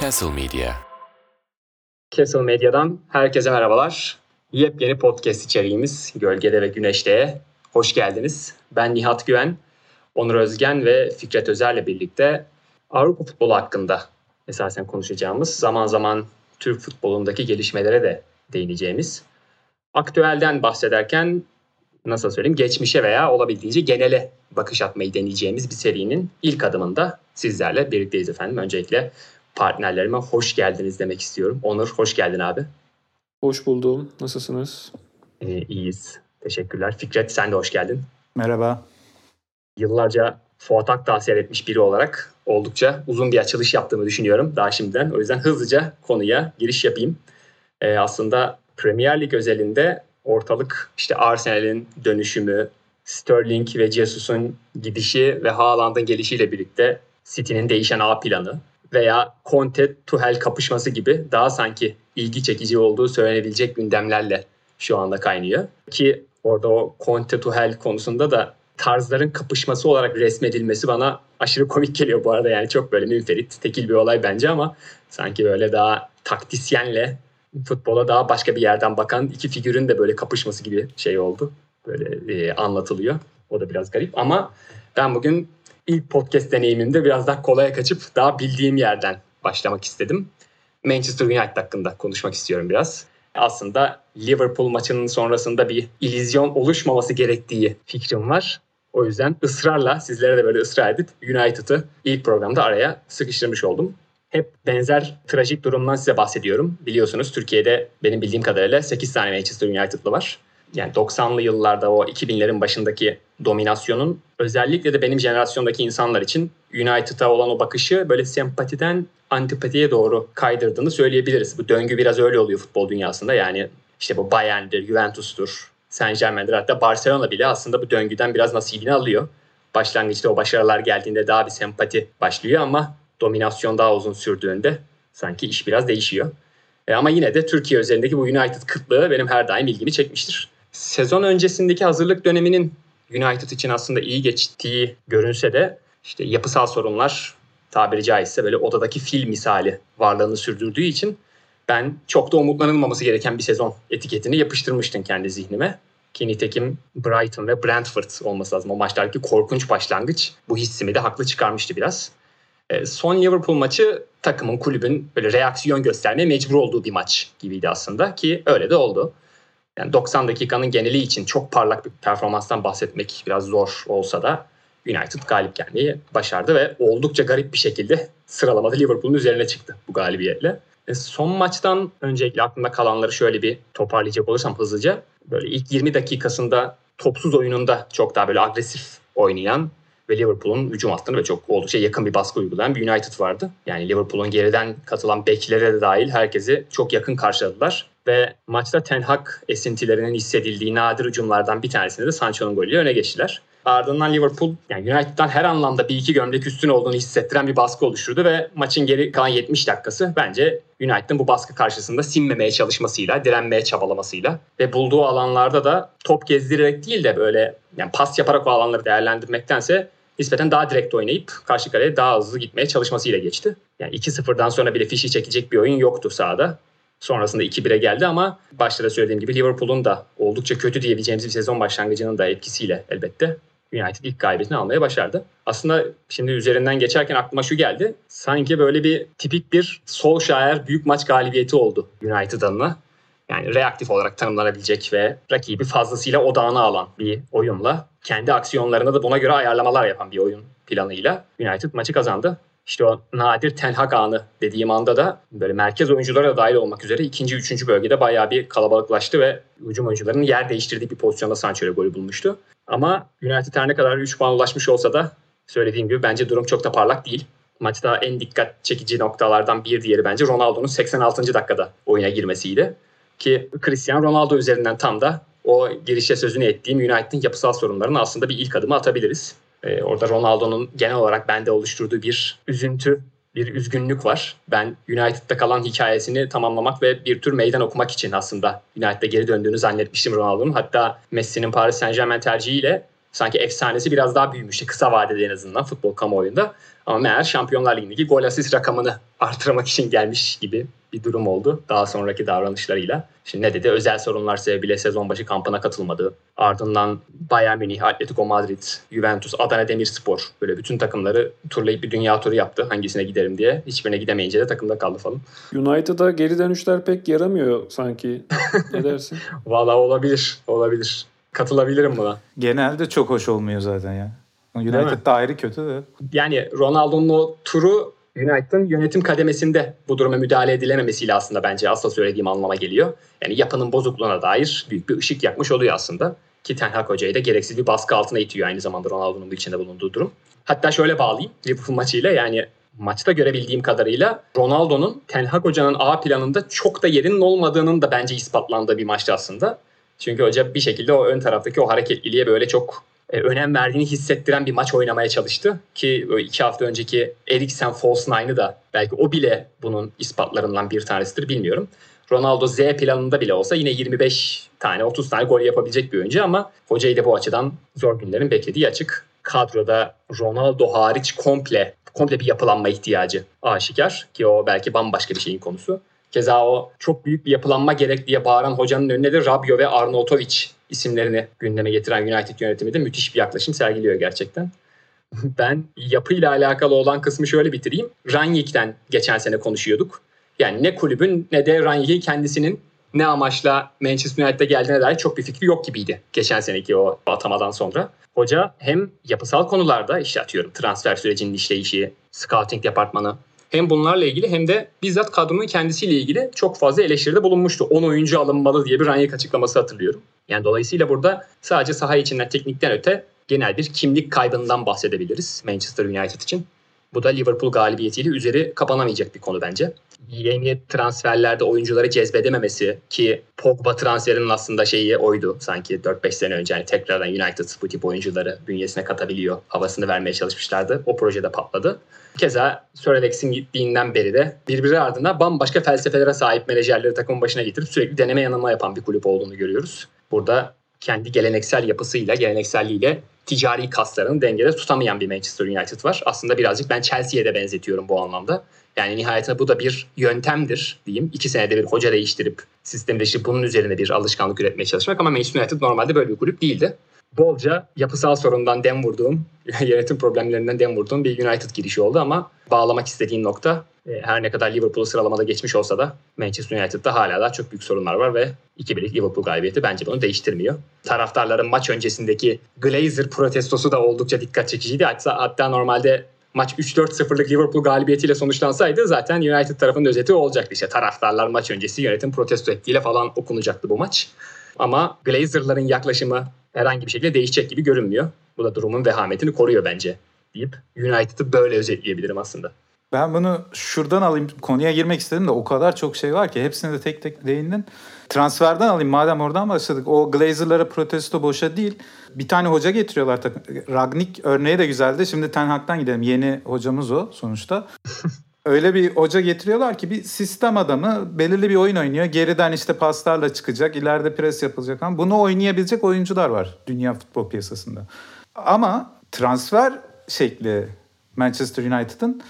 Castle Media. Castle Medya'dan herkese merhabalar. Yepyeni podcast içeriğimiz Gölgede ve Güneşte'ye hoş geldiniz. Ben Nihat Güven, Onur Özgen ve Fikret Özer'le birlikte Avrupa futbolu hakkında esasen konuşacağımız, zaman zaman Türk futbolundaki gelişmelere de değineceğimiz, aktüelden bahsederken nasıl söyleyeyim geçmişe veya olabildiğince genele bakış atmayı deneyeceğimiz bir serinin ilk adımında sizlerle birlikteyiz efendim. Öncelikle partnerlerime hoş geldiniz demek istiyorum. Onur hoş geldin abi. Hoş buldum. Nasılsınız? Ee, iyiyiz. Teşekkürler. Fikret sen de hoş geldin. Merhaba. Yıllarca Fuat Akdağ seyretmiş biri olarak oldukça uzun bir açılış yaptığımı düşünüyorum daha şimdiden. O yüzden hızlıca konuya giriş yapayım. Ee, aslında Premier Lig özelinde ortalık işte Arsenal'in dönüşümü, Sterling ve Jesus'un gidişi ve Haaland'ın gelişiyle birlikte City'nin değişen A planı veya Conte Tuhel kapışması gibi daha sanki ilgi çekici olduğu söylenebilecek gündemlerle şu anda kaynıyor. Ki orada o Conte Tuhel konusunda da tarzların kapışması olarak resmedilmesi bana aşırı komik geliyor bu arada. Yani çok böyle münferit, tekil bir olay bence ama sanki böyle daha taktisyenle futbola daha başka bir yerden bakan iki figürün de böyle kapışması gibi şey oldu. Böyle e, anlatılıyor. O da biraz garip ama ben bugün ilk podcast deneyimimde biraz daha kolaya kaçıp daha bildiğim yerden başlamak istedim. Manchester United hakkında konuşmak istiyorum biraz. Aslında Liverpool maçının sonrasında bir illüzyon oluşmaması gerektiği fikrim var. O yüzden ısrarla sizlere de böyle ısrar edip United'ı ilk programda araya sıkıştırmış oldum. Hep benzer trajik durumdan size bahsediyorum. Biliyorsunuz Türkiye'de benim bildiğim kadarıyla 8 tane Manchester United'lı var. Yani 90'lı yıllarda o 2000'lerin başındaki dominasyonun özellikle de benim jenerasyondaki insanlar için United'a olan o bakışı böyle sempatiden antipatiye doğru kaydırdığını söyleyebiliriz. Bu döngü biraz öyle oluyor futbol dünyasında. Yani işte bu Bayern'dir, Juventus'tur, Saint Germain'dir hatta Barcelona bile aslında bu döngüden biraz nasibini alıyor. Başlangıçta o başarılar geldiğinde daha bir sempati başlıyor ama dominasyon daha uzun sürdüğünde sanki iş biraz değişiyor. E ama yine de Türkiye üzerindeki bu United kıtlığı benim her daim ilgimi çekmiştir. Sezon öncesindeki hazırlık döneminin United için aslında iyi geçtiği görünse de işte yapısal sorunlar tabiri caizse böyle odadaki fil misali varlığını sürdürdüğü için ben çok da umutlanılmaması gereken bir sezon etiketini yapıştırmıştım kendi zihnime. Ki nitekim Brighton ve Brentford olması lazım. O maçlardaki korkunç başlangıç bu hissimi de haklı çıkarmıştı biraz. E, son Liverpool maçı takımın, kulübün böyle reaksiyon göstermeye mecbur olduğu bir maç gibiydi aslında ki öyle de oldu. Yani 90 dakikanın geneli için çok parlak bir performanstan bahsetmek biraz zor olsa da United galip gelmeyi başardı ve oldukça garip bir şekilde sıralamada Liverpool'un üzerine çıktı bu galibiyetle. E son maçtan öncelikle aklımda kalanları şöyle bir toparlayacak olursam hızlıca. Böyle ilk 20 dakikasında topsuz oyununda çok daha böyle agresif oynayan ve Liverpool'un hücum hattına ve çok oldukça yakın bir baskı uygulayan bir United vardı. Yani Liverpool'un geriden katılan beklere de dahil herkesi çok yakın karşıladılar. Ve maçta Ten Hag esintilerinin hissedildiği nadir hücumlardan bir tanesinde de Sancho'nun golüyle öne geçtiler. Ardından Liverpool yani United'dan her anlamda bir iki gömlek üstün olduğunu hissettiren bir baskı oluşturdu ve maçın geri kalan 70 dakikası bence United'ın bu baskı karşısında sinmemeye çalışmasıyla, direnmeye çabalamasıyla ve bulduğu alanlarda da top gezdirerek değil de böyle yani pas yaparak o alanları değerlendirmektense nispeten daha direkt oynayıp karşı kaleye daha hızlı gitmeye çalışmasıyla geçti. Yani 2-0'dan sonra bile fişi çekecek bir oyun yoktu sahada. Sonrasında 2-1'e geldi ama başta da söylediğim gibi Liverpool'un da oldukça kötü diyebileceğimiz bir sezon başlangıcının da etkisiyle elbette United ilk galibiyetini almaya başardı. Aslında şimdi üzerinden geçerken aklıma şu geldi. Sanki böyle bir tipik bir Solskjaer büyük maç galibiyeti oldu United adına. Yani reaktif olarak tanımlanabilecek ve rakibi fazlasıyla odağına alan bir oyunla kendi aksiyonlarına da buna göre ayarlamalar yapan bir oyun planıyla United maçı kazandı. İşte o nadir Ten anı dediğim anda da böyle merkez oyunculara da dahil olmak üzere ikinci, üçüncü bölgede bayağı bir kalabalıklaştı ve hücum oyuncularının yer değiştirdiği bir pozisyonda Sancho'ya golü bulmuştu. Ama United her ne kadar 3 puan ulaşmış olsa da söylediğim gibi bence durum çok da parlak değil. Maçta en dikkat çekici noktalardan bir diğeri bence Ronaldo'nun 86. dakikada oyuna girmesiydi. Ki Cristiano Ronaldo üzerinden tam da o girişe sözünü ettiğim United'in yapısal sorunlarının aslında bir ilk adımı atabiliriz. Ee, orada Ronaldo'nun genel olarak bende oluşturduğu bir üzüntü, bir üzgünlük var. Ben United'da kalan hikayesini tamamlamak ve bir tür meydan okumak için aslında United'da geri döndüğünü zannetmiştim Ronaldo'nun. Hatta Messi'nin Paris Saint Germain tercihiyle sanki efsanesi biraz daha büyümüştü kısa vadede en azından futbol kamuoyunda. Ama meğer Şampiyonlar Ligi'ndeki gol asist rakamını artırmak için gelmiş gibi bir durum oldu daha sonraki davranışlarıyla. Şimdi ne dedi? Özel sorunlar sebebiyle sezon başı kampına katılmadı. Ardından Bayern Münih, Atletico Madrid, Juventus, Adana Demirspor böyle bütün takımları turlayıp bir dünya turu yaptı. Hangisine giderim diye. Hiçbirine gidemeyince de takımda kaldı falan. United'a geri dönüşler pek yaramıyor sanki. Ne dersin? Valla olabilir. Olabilir. Katılabilirim buna. Genelde çok hoş olmuyor zaten ya. United da ayrı kötü de. Yani Ronaldo'nun o turu United'ın yönetim kademesinde bu duruma müdahale edilememesiyle aslında bence asıl söylediğim anlama geliyor. Yani yapının bozukluğuna dair büyük bir ışık yakmış oluyor aslında. Ki Ten Hag hocayı da gereksiz bir baskı altına itiyor aynı zamanda Ronaldo'nun bu içinde bulunduğu durum. Hatta şöyle bağlayayım Liverpool maçıyla yani maçta görebildiğim kadarıyla Ronaldo'nun Ten Hag hocanın A planında çok da yerinin olmadığının da bence ispatlandığı bir maçtı aslında. Çünkü hoca bir şekilde o ön taraftaki o hareketliliğe böyle çok önem verdiğini hissettiren bir maç oynamaya çalıştı. Ki iki hafta önceki Eriksen False Nine'ı da belki o bile bunun ispatlarından bir tanesidir bilmiyorum. Ronaldo Z planında bile olsa yine 25 tane 30 tane gol yapabilecek bir oyuncu ama hocayı da bu açıdan zor günlerin beklediği açık. Kadroda Ronaldo hariç komple komple bir yapılanma ihtiyacı aşikar ki o belki bambaşka bir şeyin konusu. Keza o çok büyük bir yapılanma gerek diye bağıran hocanın önüne de Rabio ve Arnautovic isimlerini gündeme getiren United yönetimi de müthiş bir yaklaşım sergiliyor gerçekten. Ben yapıyla alakalı olan kısmı şöyle bitireyim. Rangnick'ten geçen sene konuşuyorduk. Yani ne kulübün ne de Rangnick'in kendisinin ne amaçla Manchester United'e geldiğine dair çok bir fikri yok gibiydi geçen seneki o atamadan sonra. Hoca hem yapısal konularda işte atıyorum transfer sürecinin işleyişi, scouting departmanı hem bunlarla ilgili hem de bizzat kadronun kendisiyle ilgili çok fazla eleştiride bulunmuştu. 10 oyuncu alınmalı diye bir Rangnick açıklaması hatırlıyorum. Yani dolayısıyla burada sadece saha içinden teknikten öte genel bir kimlik kaybından bahsedebiliriz Manchester United için. Bu da Liverpool galibiyetiyle üzeri kapanamayacak bir konu bence. Yeni transferlerde oyuncuları cezbedememesi ki Pogba transferinin aslında şeyi oydu sanki 4-5 sene önce. Yani tekrardan United bu tip oyuncuları bünyesine katabiliyor havasını vermeye çalışmışlardı. O projede patladı. Keza Sir Alex'in gittiğinden beri de birbiri ardına bambaşka felsefelere sahip menajerleri takımın başına getirip sürekli deneme yanılma yapan bir kulüp olduğunu görüyoruz. Burada kendi geleneksel yapısıyla, gelenekselliğiyle ticari kaslarını dengede tutamayan bir Manchester United var. Aslında birazcık ben Chelsea'ye de benzetiyorum bu anlamda. Yani nihayetinde bu da bir yöntemdir diyeyim. İki senede bir hoca değiştirip sistemi değiştirip bunun üzerine bir alışkanlık üretmeye çalışmak ama Manchester United normalde böyle bir kulüp değildi. Bolca yapısal sorundan dem vurduğum, yönetim problemlerinden dem vurduğum bir United girişi oldu ama bağlamak istediğim nokta e, her ne kadar Liverpool'u sıralamada geçmiş olsa da Manchester United'da hala daha çok büyük sorunlar var ve 2-1'lik Liverpool galibiyeti bence bunu değiştirmiyor. Taraftarların maç öncesindeki Glazer protestosu da oldukça dikkat çekiciydi. Hatta, hatta normalde maç 3-4-0'lık Liverpool galibiyetiyle sonuçlansaydı zaten United tarafının özeti olacaktı. İşte taraftarlar maç öncesi yönetim protesto ettiğiyle falan okunacaktı bu maç. Ama Glazer'ların yaklaşımı herhangi bir şekilde değişecek gibi görünmüyor. Bu da durumun vehametini koruyor bence deyip United'ı böyle özetleyebilirim aslında. Ben bunu şuradan alayım konuya girmek istedim de o kadar çok şey var ki hepsine de tek tek değindin. Transferden alayım madem oradan başladık. O Glazer'lara protesto boşa değil. Bir tane hoca getiriyorlar. Ragnik örneği de güzeldi. Şimdi Ten Hag'dan gidelim. Yeni hocamız o sonuçta. Öyle bir hoca getiriyorlar ki bir sistem adamı belirli bir oyun oynuyor. Geriden işte paslarla çıkacak, ileride pres yapılacak ama bunu oynayabilecek oyuncular var dünya futbol piyasasında. Ama transfer şekli Manchester United'ın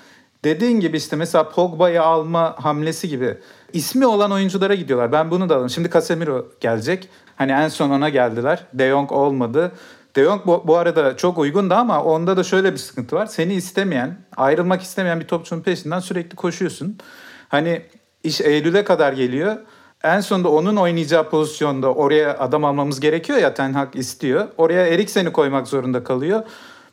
dediğin gibi işte mesela Pogba'yı alma hamlesi gibi ismi olan oyunculara gidiyorlar. Ben bunu da alırım. Şimdi Casemiro gelecek. Hani en son ona geldiler. De Jong olmadı. De Jong bu, bu arada çok uygundu ama onda da şöyle bir sıkıntı var. Seni istemeyen, ayrılmak istemeyen bir topçunun peşinden sürekli koşuyorsun. Hani iş Eylül'e kadar geliyor. En sonunda onun oynayacağı pozisyonda oraya adam almamız gerekiyor ya Ten Hag istiyor. Oraya Eriksen'i koymak zorunda kalıyor.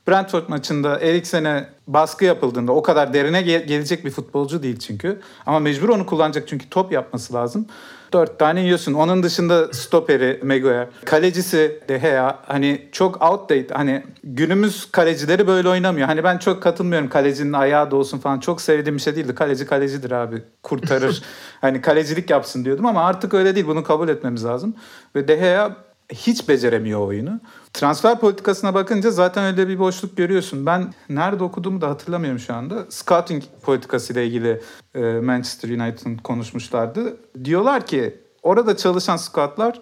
Brentford maçında Eriksen'e baskı yapıldığında o kadar derine gelecek bir futbolcu değil çünkü. Ama mecbur onu kullanacak çünkü top yapması lazım. Dört tane yiyorsun. Onun dışında stoperi Maguire. Kalecisi De Gea. Hani çok outdated. Hani günümüz kalecileri böyle oynamıyor. Hani ben çok katılmıyorum kalecinin ayağı da olsun falan. Çok sevdiğim bir şey değildi. Kaleci kalecidir abi. Kurtarır. hani kalecilik yapsın diyordum ama artık öyle değil. Bunu kabul etmemiz lazım. Ve De Gea hiç beceremiyor oyunu. Transfer politikasına bakınca zaten öyle bir boşluk görüyorsun. Ben nerede okuduğumu da hatırlamıyorum şu anda. Scouting politikası ile ilgili e, Manchester United'ın konuşmuşlardı. Diyorlar ki orada çalışan scoutlar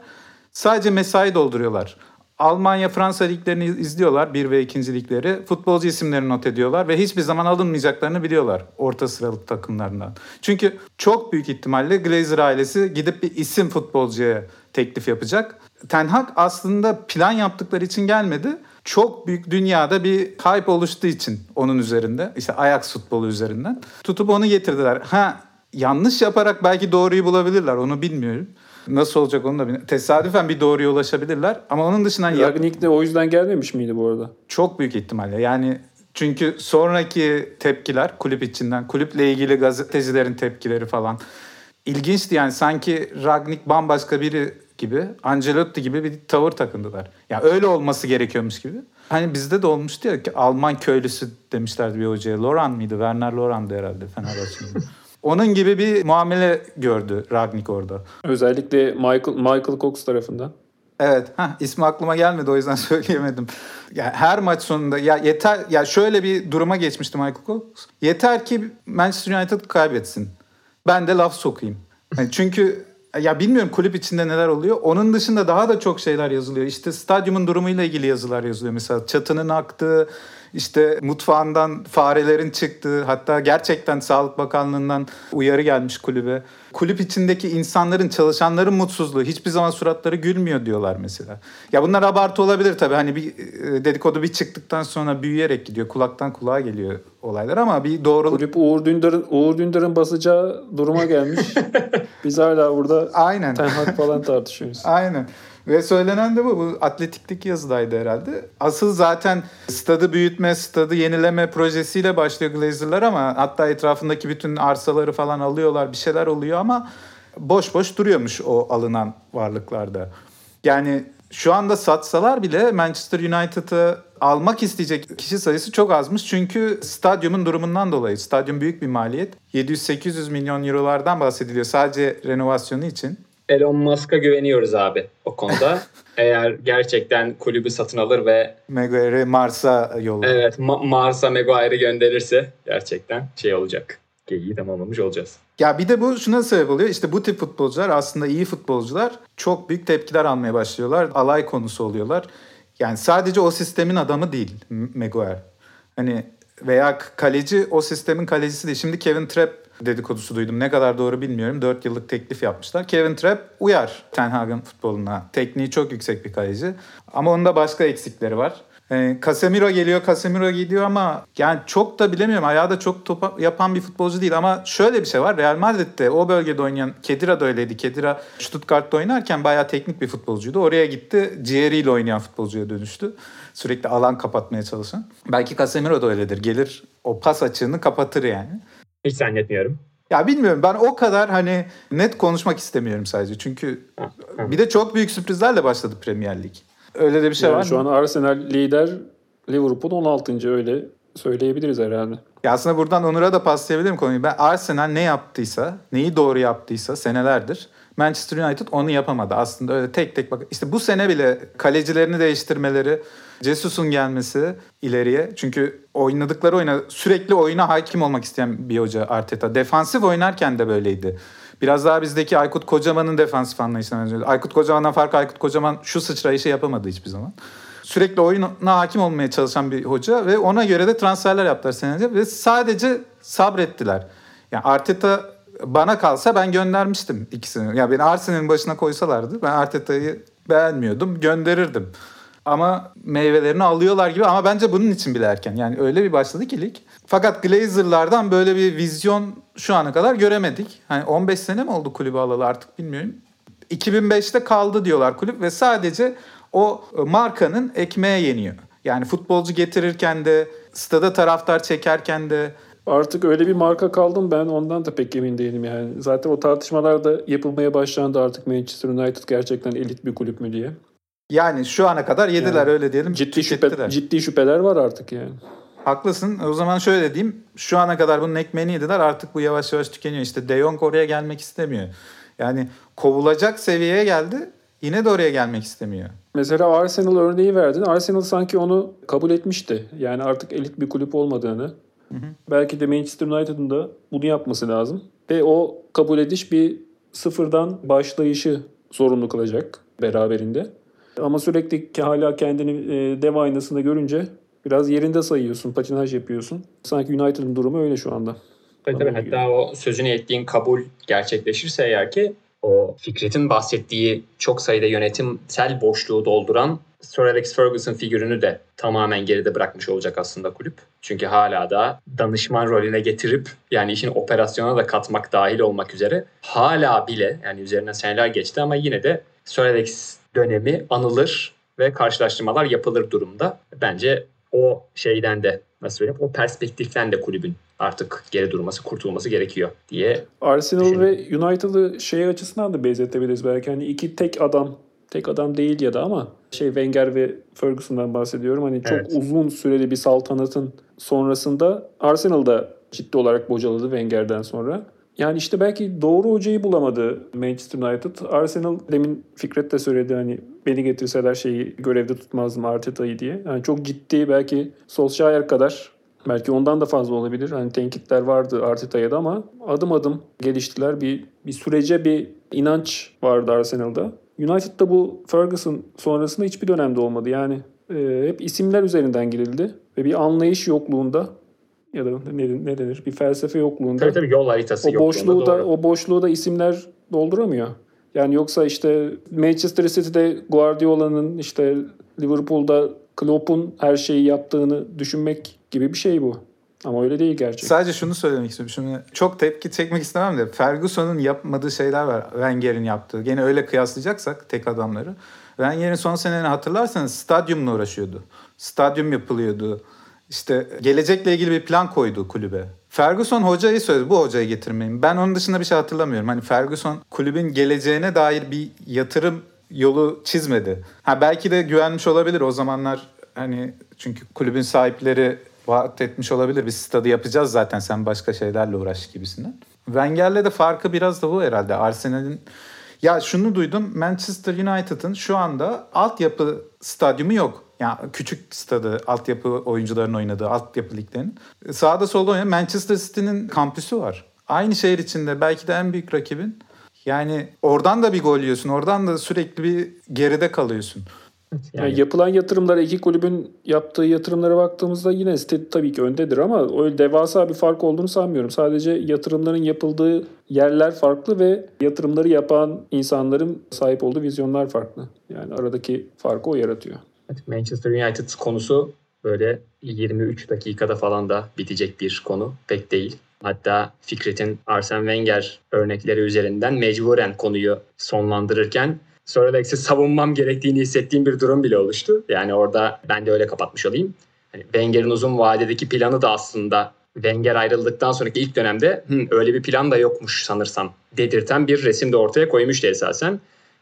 sadece mesai dolduruyorlar. Almanya, Fransa liglerini izliyorlar. Bir ve ikinci ligleri. Futbolcu isimlerini not ediyorlar ve hiçbir zaman alınmayacaklarını biliyorlar orta sıralık takımlarından. Çünkü çok büyük ihtimalle Glazer ailesi gidip bir isim futbolcuya teklif yapacak. Ten Hag aslında plan yaptıkları için gelmedi. Çok büyük dünyada bir hype oluştuğu için onun üzerinde. işte Ajax futbolu üzerinden. Tutup onu getirdiler. Ha yanlış yaparak belki doğruyu bulabilirler onu bilmiyorum. Nasıl olacak onu da bilmiyorum. Tesadüfen bir doğruya ulaşabilirler. Ama onun dışında Ragnik de o yüzden gelmemiş miydi bu arada? çok büyük ihtimalle. Yani çünkü sonraki tepkiler kulüp içinden, kulüple ilgili gazetecilerin tepkileri falan ilginçti yani sanki Ragnik bambaşka biri gibi, Ancelotti gibi bir tavır takındılar. Yani öyle olması gerekiyormuş gibi. Hani bizde de olmuştu ya ki Alman köylüsü demişlerdi bir hocaya. Loran mıydı? Werner Loran'dı herhalde Fenerbahçe'nin. Onun gibi bir muamele gördü Ragnik orada. Özellikle Michael, Michael Cox tarafından. Evet, heh, ismi aklıma gelmedi o yüzden söyleyemedim. Ya her maç sonunda ya yeter ya şöyle bir duruma geçmişti Michael Cox. Yeter ki Manchester United kaybetsin. Ben de laf sokayım. Yani çünkü ya bilmiyorum kulüp içinde neler oluyor. Onun dışında daha da çok şeyler yazılıyor. İşte stadyumun durumuyla ilgili yazılar yazılıyor. Mesela çatının aktığı, işte mutfağından farelerin çıktığı, hatta gerçekten Sağlık Bakanlığı'ndan uyarı gelmiş kulübe. Kulüp içindeki insanların, çalışanların mutsuzluğu, hiçbir zaman suratları gülmüyor diyorlar mesela. Ya bunlar abartı olabilir tabii. Hani bir e, dedikodu bir çıktıktan sonra büyüyerek gidiyor. Kulaktan kulağa geliyor olaylar ama bir doğruluk Kulüp Uğur Dündar'ın Uğur Dündar'ın basacağı duruma gelmiş. Biz hala burada Aynen. Ten Hag falan tartışıyoruz. Aynen. Ve söylenen de bu. Bu atletikteki yazıdaydı herhalde. Asıl zaten stadı büyütme, stadı yenileme projesiyle başlıyor Glazer'lar ama hatta etrafındaki bütün arsaları falan alıyorlar. Bir şeyler oluyor ama boş boş duruyormuş o alınan varlıklarda. Yani şu anda satsalar bile Manchester United'ı almak isteyecek kişi sayısı çok azmış. Çünkü stadyumun durumundan dolayı. Stadyum büyük bir maliyet. 700-800 milyon eurolardan bahsediliyor sadece renovasyonu için. Elon Musk'a güveniyoruz abi o konuda. Eğer gerçekten kulübü satın alır ve Maguire'i Mars'a yollar. evet Ma- Mars'a Maguire'ı gönderirse gerçekten şey olacak. Geyiği tamamlamış olacağız. Ya bir de bu şuna sebep oluyor. İşte bu tip futbolcular aslında iyi futbolcular çok büyük tepkiler almaya başlıyorlar. Alay konusu oluyorlar. Yani sadece o sistemin adamı değil Maguire. Hani veya kaleci o sistemin kalecisi değil. Şimdi Kevin Trapp dedikodusu duydum. Ne kadar doğru bilmiyorum. 4 yıllık teklif yapmışlar. Kevin Trapp uyar Ten Hag'ın futboluna. Tekniği çok yüksek bir kaleci. Ama onun da başka eksikleri var. Ee, Casemiro geliyor, Casemiro gidiyor ama yani çok da bilemiyorum. Ayağı da çok top yapan bir futbolcu değil ama şöyle bir şey var. Real Madrid'de o bölgede oynayan Kedira da öyleydi. Kedira Stuttgart'ta oynarken bayağı teknik bir futbolcuydu. Oraya gitti. Ciğeriyle oynayan futbolcuya dönüştü. Sürekli alan kapatmaya çalışan. Belki Casemiro da öyledir. Gelir o pas açığını kapatır yani. Hiç zannetmiyorum. Ya bilmiyorum ben o kadar hani net konuşmak istemiyorum sadece. Çünkü bir de çok büyük sürprizlerle başladı Premier Lig. Öyle de bir şey Yani var şu mı? an Arsenal lider, Liverpool 16. öyle söyleyebiliriz herhalde. Ya aslında buradan Onur'a da paslayabilirim konuyu. Ben Arsenal ne yaptıysa, neyi doğru yaptıysa senelerdir Manchester United onu yapamadı. Aslında öyle tek tek bak. İşte bu sene bile kalecilerini değiştirmeleri, Jesus'un gelmesi ileriye. Çünkü oynadıkları oyuna sürekli oyuna hakim olmak isteyen bir hoca Arteta. Defansif oynarken de böyleydi. Biraz daha bizdeki Aykut Kocaman'ın defansif anlayışına benziyor. Aykut Kocaman'dan farkı Aykut Kocaman şu sıçrayışı yapamadı hiçbir zaman. Sürekli oyuna hakim olmaya çalışan bir hoca ve ona göre de transferler yaptılar senelerce ve sadece sabrettiler. Yani Arteta bana kalsa ben göndermiştim ikisini. Ya yani beni Arsenal'in başına koysalardı ben Arteta'yı beğenmiyordum, gönderirdim. Ama meyvelerini alıyorlar gibi ama bence bunun için bile erken. Yani öyle bir başladı ki lig. Fakat Glazer'lardan böyle bir vizyon şu ana kadar göremedik. Hani 15 sene mi oldu kulübü alalı artık bilmiyorum. 2005'te kaldı diyorlar kulüp ve sadece o markanın ekmeğe yeniyor. Yani futbolcu getirirken de, stada taraftar çekerken de Artık öyle bir marka kaldım ben ondan da pek emin değilim yani. Zaten o tartışmalar da yapılmaya başlandı artık Manchester United gerçekten elit bir kulüp mü diye. Yani şu ana kadar yediler Yani öyle diyelim. Ciddi şüphe, ciddi şüpheler var artık yani. Haklısın. O zaman şöyle diyeyim. Şu ana kadar bunun ekmeğini yediler. Artık bu yavaş yavaş tükeniyor. İşte De Jong oraya gelmek istemiyor. Yani kovulacak seviyeye geldi. Yine de oraya gelmek istemiyor. Mesela Arsenal örneği verdin. Arsenal sanki onu kabul etmişti. Yani artık elit bir kulüp olmadığını. Belki de Manchester United'ın da bunu yapması lazım. Ve o kabul ediş bir sıfırdan başlayışı zorunlu kılacak beraberinde. Ama sürekli hala kendini e, dev aynasında görünce biraz yerinde sayıyorsun, patinaj yapıyorsun. Sanki United'ın durumu öyle şu anda. Tabii tabii. Hatta o sözünü ettiğin kabul gerçekleşirse eğer ki o Fikret'in bahsettiği çok sayıda yönetimsel boşluğu dolduran Sir Alex Ferguson figürünü de tamamen geride bırakmış olacak aslında kulüp. Çünkü hala da danışman rolüne getirip yani işin operasyona da katmak dahil olmak üzere hala bile yani üzerinden seneler geçti ama yine de Sir Alex dönemi anılır ve karşılaştırmalar yapılır durumda. Bence o şeyden de nasıl söyleyeyim o perspektiften de kulübün artık geri durması, kurtulması gerekiyor diye Arsenal ve United'ı şey açısından da benzetebiliriz belki. Hani iki tek adam, tek adam değil ya da ama şey Wenger ve Ferguson'dan bahsediyorum. Hani çok Evet. uzun süreli bir saltanatın sonrasında Arsenal'da ciddi olarak bocaladı Wenger'den sonra. Yani işte belki doğru hocayı bulamadı Manchester United. Arsenal demin Fikret de söyledi hani beni getirseler şeyi görevde tutmazdım Arteta'yı diye. Yani çok ciddi belki Solskjaer kadar belki ondan da fazla olabilir. Hani tenkitler vardı Arteta'ya da ama adım adım geliştiler. Bir, bir sürece bir inanç vardı Arsenal'da. United'da bu Ferguson sonrasında hiçbir dönemde olmadı. Yani e, hep isimler üzerinden girildi ve bir anlayış yokluğunda ya da ne, ne denir bir felsefe yokluğunda tabii tabii yol haritası o boşluğu da o boşluğu da isimler dolduramıyor. Yani yoksa işte Manchester City'de Guardiola'nın işte Liverpool'da Klopp'un her şeyi yaptığını düşünmek gibi bir şey bu. Ama öyle değil gerçek. Sadece şunu söylemek istiyorum. Şimdi çok tepki çekmek istemem de Ferguson'un yapmadığı şeyler var. Wenger'in yaptığı. Gene öyle kıyaslayacaksak tek adamları. Wenger'in son senelerini hatırlarsanız stadyumla uğraşıyordu. Stadyum yapılıyordu. İşte gelecekle ilgili bir plan koydu kulübe. Ferguson hocayı söyledi. Bu hocayı getirmeyin. Ben onun dışında bir şey hatırlamıyorum. Hani Ferguson kulübün geleceğine dair bir yatırım yolu çizmedi. Ha belki de güvenmiş olabilir o zamanlar hani çünkü kulübün sahipleri vaat etmiş olabilir. Biz stadı yapacağız zaten sen başka şeylerle uğraş gibisinden. Wenger'le de farkı biraz da bu herhalde. Arsenal'in ya şunu duydum Manchester United'ın şu anda altyapı stadyumu yok. Yani küçük stadı, altyapı oyuncuların oynadığı altyapı liglerinin. Sağda solda oynayan Manchester City'nin kampüsü var. Aynı şehir içinde belki de en büyük rakibin. Yani oradan da bir gol yiyorsun. Oradan da sürekli bir geride kalıyorsun. Yani yapılan yatırımlara iki kulübün yaptığı yatırımlara baktığımızda yine City tabii ki öndedir ama öyle devasa bir fark olduğunu sanmıyorum. Sadece yatırımların yapıldığı yerler farklı ve yatırımları yapan insanların sahip olduğu vizyonlar farklı. Yani aradaki farkı o yaratıyor. Manchester United konusu böyle 23 dakikada falan da bitecek bir konu. Pek değil. Hatta Fikret'in Arsene Wenger örnekleri üzerinden mecburen konuyu sonlandırırken Sir Alex'i savunmam gerektiğini hissettiğim bir durum bile oluştu. Yani orada ben de öyle kapatmış olayım. Hani Wenger'in uzun vadedeki planı da aslında Wenger ayrıldıktan sonraki ilk dönemde Hı, öyle bir plan da yokmuş sanırsam dedirten bir resim de ortaya koymuştu esasen.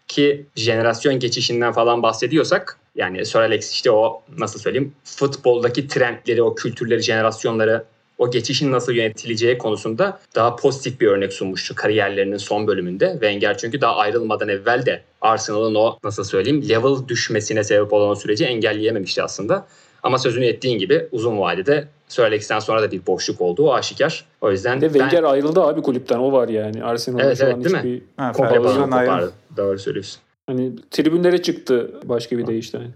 Ki jenerasyon geçişinden falan bahsediyorsak yani Sir Alex işte o nasıl söyleyeyim futboldaki trendleri, o kültürleri, jenerasyonları o geçişin nasıl yönetileceği konusunda daha pozitif bir örnek sunmuştu kariyerlerinin son bölümünde. Wenger çünkü daha ayrılmadan evvel de Arsenal'ın o nasıl söyleyeyim level düşmesine sebep olan o süreci engelleyememişti aslında. Ama sözünü ettiğin gibi uzun vadede Sir Alex'ten sonra da bir boşluk olduğu aşikar. O yüzden de ben... Wenger ayrıldı abi kulüpten o var yani. Arsenal'da Evet, şu evet, an değil mi? hiçbir Ha, Komple Ferguson bağlı ayrı. kopardı. Doğru söylüyorsun. Hani tribünlere çıktı başka bir deyişle. Yani.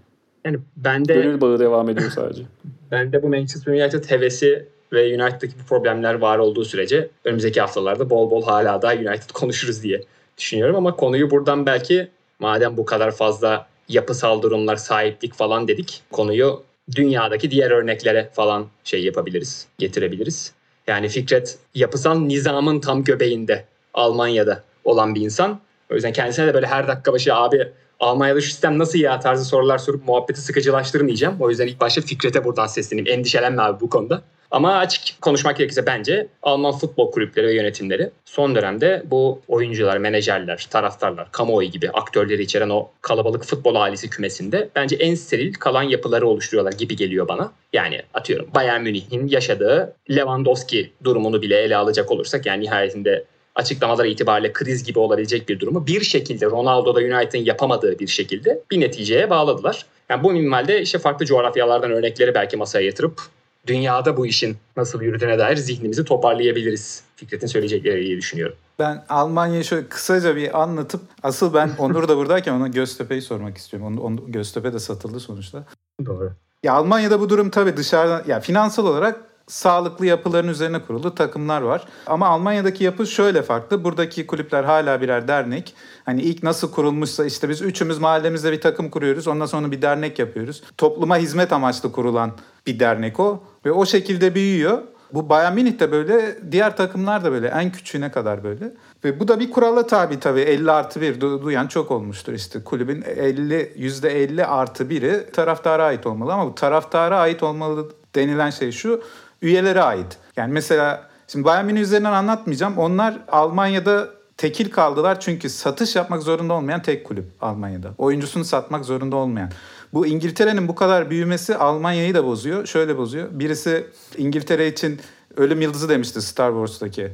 Yani bende Gönül bağı devam ediyor sadece. bende bu Manchester United hevesi ve United'daki bu problemler var olduğu sürece önümüzdeki haftalarda bol bol hala daha United konuşuruz diye düşünüyorum ama konuyu buradan belki madem bu kadar fazla yapısal durumlar, sahiplik falan dedik konuyu dünyadaki diğer örneklere falan şey yapabiliriz, getirebiliriz. Yani Fikret yapısal nizamın tam göbeğinde Almanya'da olan bir insan. O yüzden kendisine de böyle her dakika başı abi Almanya'da şu sistem nasıl ya tarzı sorular sorup muhabbeti sıkıcılaştırmayacağım. O yüzden ilk başta Fikret'e buradan sesleneyim. Endişelenme abi bu konuda. Ama açık konuşmak gerekirse bence Alman futbol kulüpleri ve yönetimleri son dönemde bu oyuncular, menajerler, taraftarlar, kamuoyu gibi aktörleri içeren o kalabalık futbol ailesi kümesinde bence en steril kalan yapıları oluşturuyorlar gibi geliyor bana. Yani atıyorum Bayern Münih'in yaşadığı Lewandowski durumunu bile ele alacak olursak yani nihayetinde açıklamaları itibariyle kriz gibi olabilecek bir durumu bir şekilde Ronaldo'da United'ın yapamadığı bir şekilde bir neticeye bağladılar. Yani bu minvalde işte farklı coğrafyalardan örnekleri belki masaya yatırıp dünyada bu işin nasıl yürüdüğüne dair zihnimizi toparlayabiliriz. Fikret'in söyleyecekleri diye düşünüyorum. Ben Almanya'yı şöyle kısaca bir anlatıp asıl ben Onur da buradayken ona Göztepe'yi sormak istiyorum. Onu, onu, Göztepe de satıldı sonuçta. Doğru. Ya Almanya'da bu durum tabii dışarıdan ya finansal olarak sağlıklı yapıların üzerine kurulu takımlar var. Ama Almanya'daki yapı şöyle farklı. Buradaki kulüpler hala birer dernek. Hani ilk nasıl kurulmuşsa işte biz üçümüz mahallemizde bir takım kuruyoruz. Ondan sonra bir dernek yapıyoruz. Topluma hizmet amaçlı kurulan bir dernek o. Ve o şekilde büyüyor. Bu Bayern Münih de böyle, diğer takımlar da böyle. En küçüğüne kadar böyle. Ve bu da bir kurala tabi tabii. 50 artı 1 duyan çok olmuştur işte. Kulübün 50, %50 artı 1'i taraftara ait olmalı. Ama bu taraftara ait olmalı denilen şey şu üyelere ait. Yani mesela şimdi Bayern Münih üzerinden anlatmayacağım. Onlar Almanya'da tekil kaldılar çünkü satış yapmak zorunda olmayan tek kulüp Almanya'da. Oyuncusunu satmak zorunda olmayan. Bu İngiltere'nin bu kadar büyümesi Almanya'yı da bozuyor. Şöyle bozuyor. Birisi İngiltere için ölüm yıldızı demişti Star Wars'taki.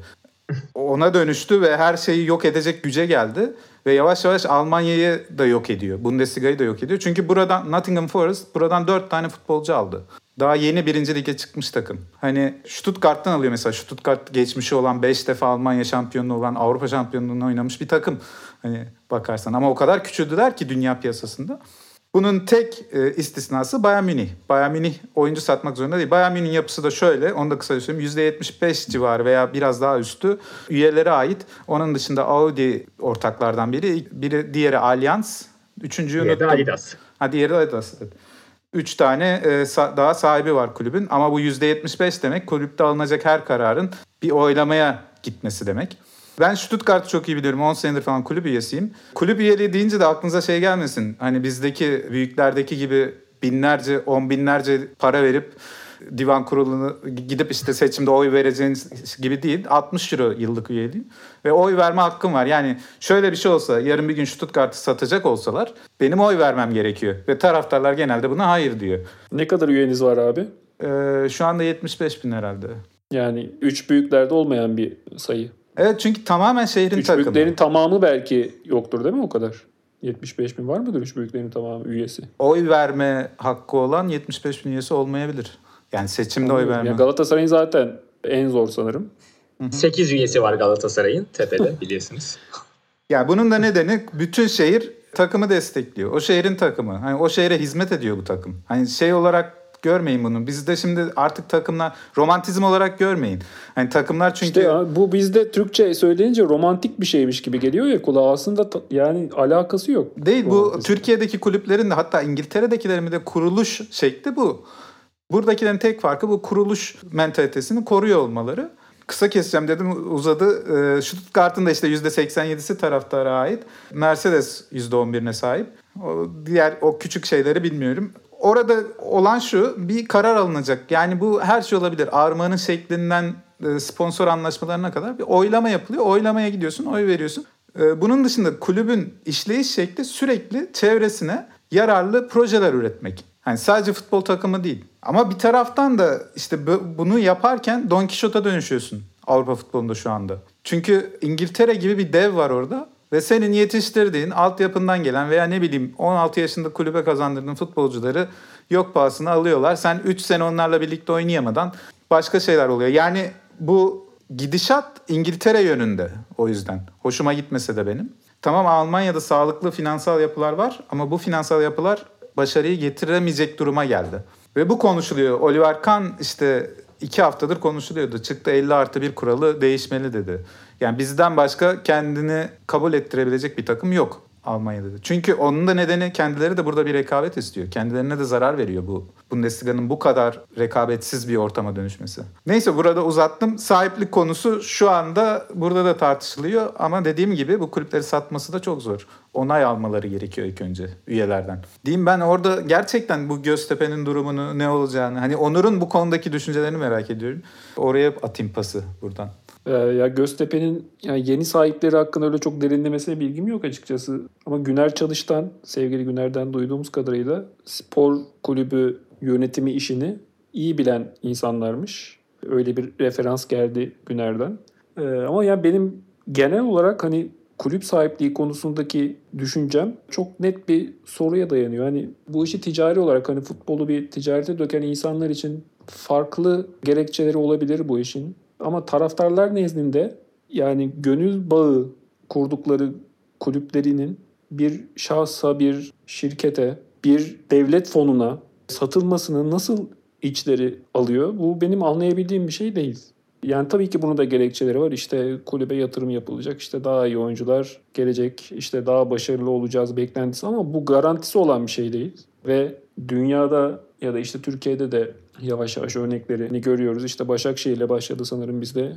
Ona dönüştü ve her şeyi yok edecek güce geldi. Ve yavaş yavaş Almanya'yı da yok ediyor. Bundesliga'yı da yok ediyor. Çünkü buradan Nottingham Forest buradan dört tane futbolcu aldı. Daha yeni birinci lige çıkmış takım. Hani Stuttgart'tan alıyor mesela. Stuttgart geçmişi olan 5 defa Almanya şampiyonluğu olan Avrupa şampiyonluğunu oynamış bir takım. Hani bakarsan ama o kadar küçüldüler ki dünya piyasasında. Bunun tek e, istisnası Bayern Münih. Bayern Münih oyuncu satmak zorunda değil. Bayern Münih'in yapısı da şöyle. Onu da kısaca söyleyeyim. %75 civarı veya biraz daha üstü üyelere ait. Onun dışında Audi ortaklardan biri. Biri diğeri Allianz. Üçüncüyü unuttum. Adidas. Ha diğeri Adidas. Evet. Üç tane e, daha sahibi var kulübün. Ama bu %75 demek kulüpte alınacak her kararın bir oylamaya gitmesi demek. Ben Stuttgart'ı çok iyi biliyorum. 10 senedir falan kulüp üyesiyim. Kulüp üyeliği deyince de aklınıza şey gelmesin. Hani bizdeki büyüklerdeki gibi binlerce, on binlerce para verip divan kurulunu gidip işte seçimde oy vereceğiniz gibi değil. 60 euro yıllık üyeliğim. Ve oy verme hakkım var. Yani şöyle bir şey olsa yarın bir gün Stuttgart'ı satacak olsalar benim oy vermem gerekiyor. Ve taraftarlar genelde buna hayır diyor. Ne kadar üyeniz var abi? Ee, şu anda 75 bin herhalde. Yani üç büyüklerde olmayan bir sayı. Evet çünkü tamamen şehrin üç takımı. Büyüklerin tamamı belki yoktur değil mi o kadar? 75 bin var mıdır üç büyüklerin tamamı üyesi? Oy verme hakkı olan 75 bin üyesi olmayabilir. Yani seçimde oy verme. Yani Galatasaray'ın zaten en zor sanırım. 8 üyesi var Galatasaray'ın tepede biliyorsunuz. Ya bunun da nedeni bütün şehir takımı destekliyor. O şehrin takımı. Hani o şehre hizmet ediyor bu takım. Hani şey olarak görmeyin bunu. Bizde şimdi artık takımlar romantizm olarak görmeyin. Hani takımlar çünkü... İşte ya, bu bizde Türkçe söyleyince romantik bir şeymiş gibi geliyor ya kulağa. Aslında ta, yani alakası yok. Değil bu Türkiye'deki kulüplerin de hatta İngiltere'dekilerin de kuruluş şekli bu. Buradakilerin tek farkı bu kuruluş mentalitesini koruyor olmaları. Kısa keseceğim dedim uzadı. Ee, Stuttgart'ın da işte %87'si taraftara ait. Mercedes %11'ine sahip. O diğer o küçük şeyleri bilmiyorum. Orada olan şu bir karar alınacak. Yani bu her şey olabilir. Armanın şeklinden e, sponsor anlaşmalarına kadar bir oylama yapılıyor. Oylamaya gidiyorsun, oy veriyorsun. E, bunun dışında kulübün işleyiş şekli sürekli çevresine yararlı projeler üretmek. Yani sadece futbol takımı değil. Ama bir taraftan da işte bunu yaparken Don Quixote'a dönüşüyorsun Avrupa futbolunda şu anda. Çünkü İngiltere gibi bir dev var orada. Ve senin yetiştirdiğin, altyapından gelen veya ne bileyim 16 yaşında kulübe kazandırdığın futbolcuları yok pahasına alıyorlar. Sen 3 sene onlarla birlikte oynayamadan başka şeyler oluyor. Yani bu gidişat İngiltere yönünde o yüzden. Hoşuma gitmese de benim. Tamam Almanya'da sağlıklı finansal yapılar var ama bu finansal yapılar başarıyı getiremeyecek duruma geldi. Ve bu konuşuluyor. Oliver Kahn işte iki haftadır konuşuluyordu. Çıktı 50 artı bir kuralı değişmeli dedi. Yani bizden başka kendini kabul ettirebilecek bir takım yok Almanya'da. Da. Çünkü onun da nedeni kendileri de burada bir rekabet istiyor. Kendilerine de zarar veriyor bu Bundesliga'nın bu kadar rekabetsiz bir ortama dönüşmesi. Neyse burada uzattım. Sahiplik konusu şu anda burada da tartışılıyor ama dediğim gibi bu kulüpleri satması da çok zor. Onay almaları gerekiyor ilk önce üyelerden. Diyeyim ben orada gerçekten bu Göztepe'nin durumunu ne olacağını hani Onur'un bu konudaki düşüncelerini merak ediyorum. Oraya atayım pası buradan. Ee, ya Göztepe'nin yani yeni sahipleri hakkında öyle çok derinlemesine bilgim yok açıkçası. Ama Güner Çalış'tan, sevgili Güner'den duyduğumuz kadarıyla spor kulübü yönetimi işini iyi bilen insanlarmış. Öyle bir referans geldi Güner'den. Ee, ama yani benim genel olarak hani kulüp sahipliği konusundaki düşüncem çok net bir soruya dayanıyor. Hani bu işi ticari olarak hani futbolu bir ticarete döken insanlar için farklı gerekçeleri olabilir bu işin. Ama taraftarlar nezdinde yani gönül bağı kurdukları kulüplerinin bir şahsa, bir şirkete, bir devlet fonuna satılmasını nasıl içleri alıyor? Bu benim anlayabildiğim bir şey değil. Yani tabii ki bunun da gerekçeleri var. İşte kulübe yatırım yapılacak, işte daha iyi oyuncular gelecek, işte daha başarılı olacağız beklentisi ama bu garantisi olan bir şey değil. Ve dünyada ya da işte Türkiye'de de yavaş yavaş örneklerini görüyoruz. İşte Başakşehir ile başladı sanırım bizde.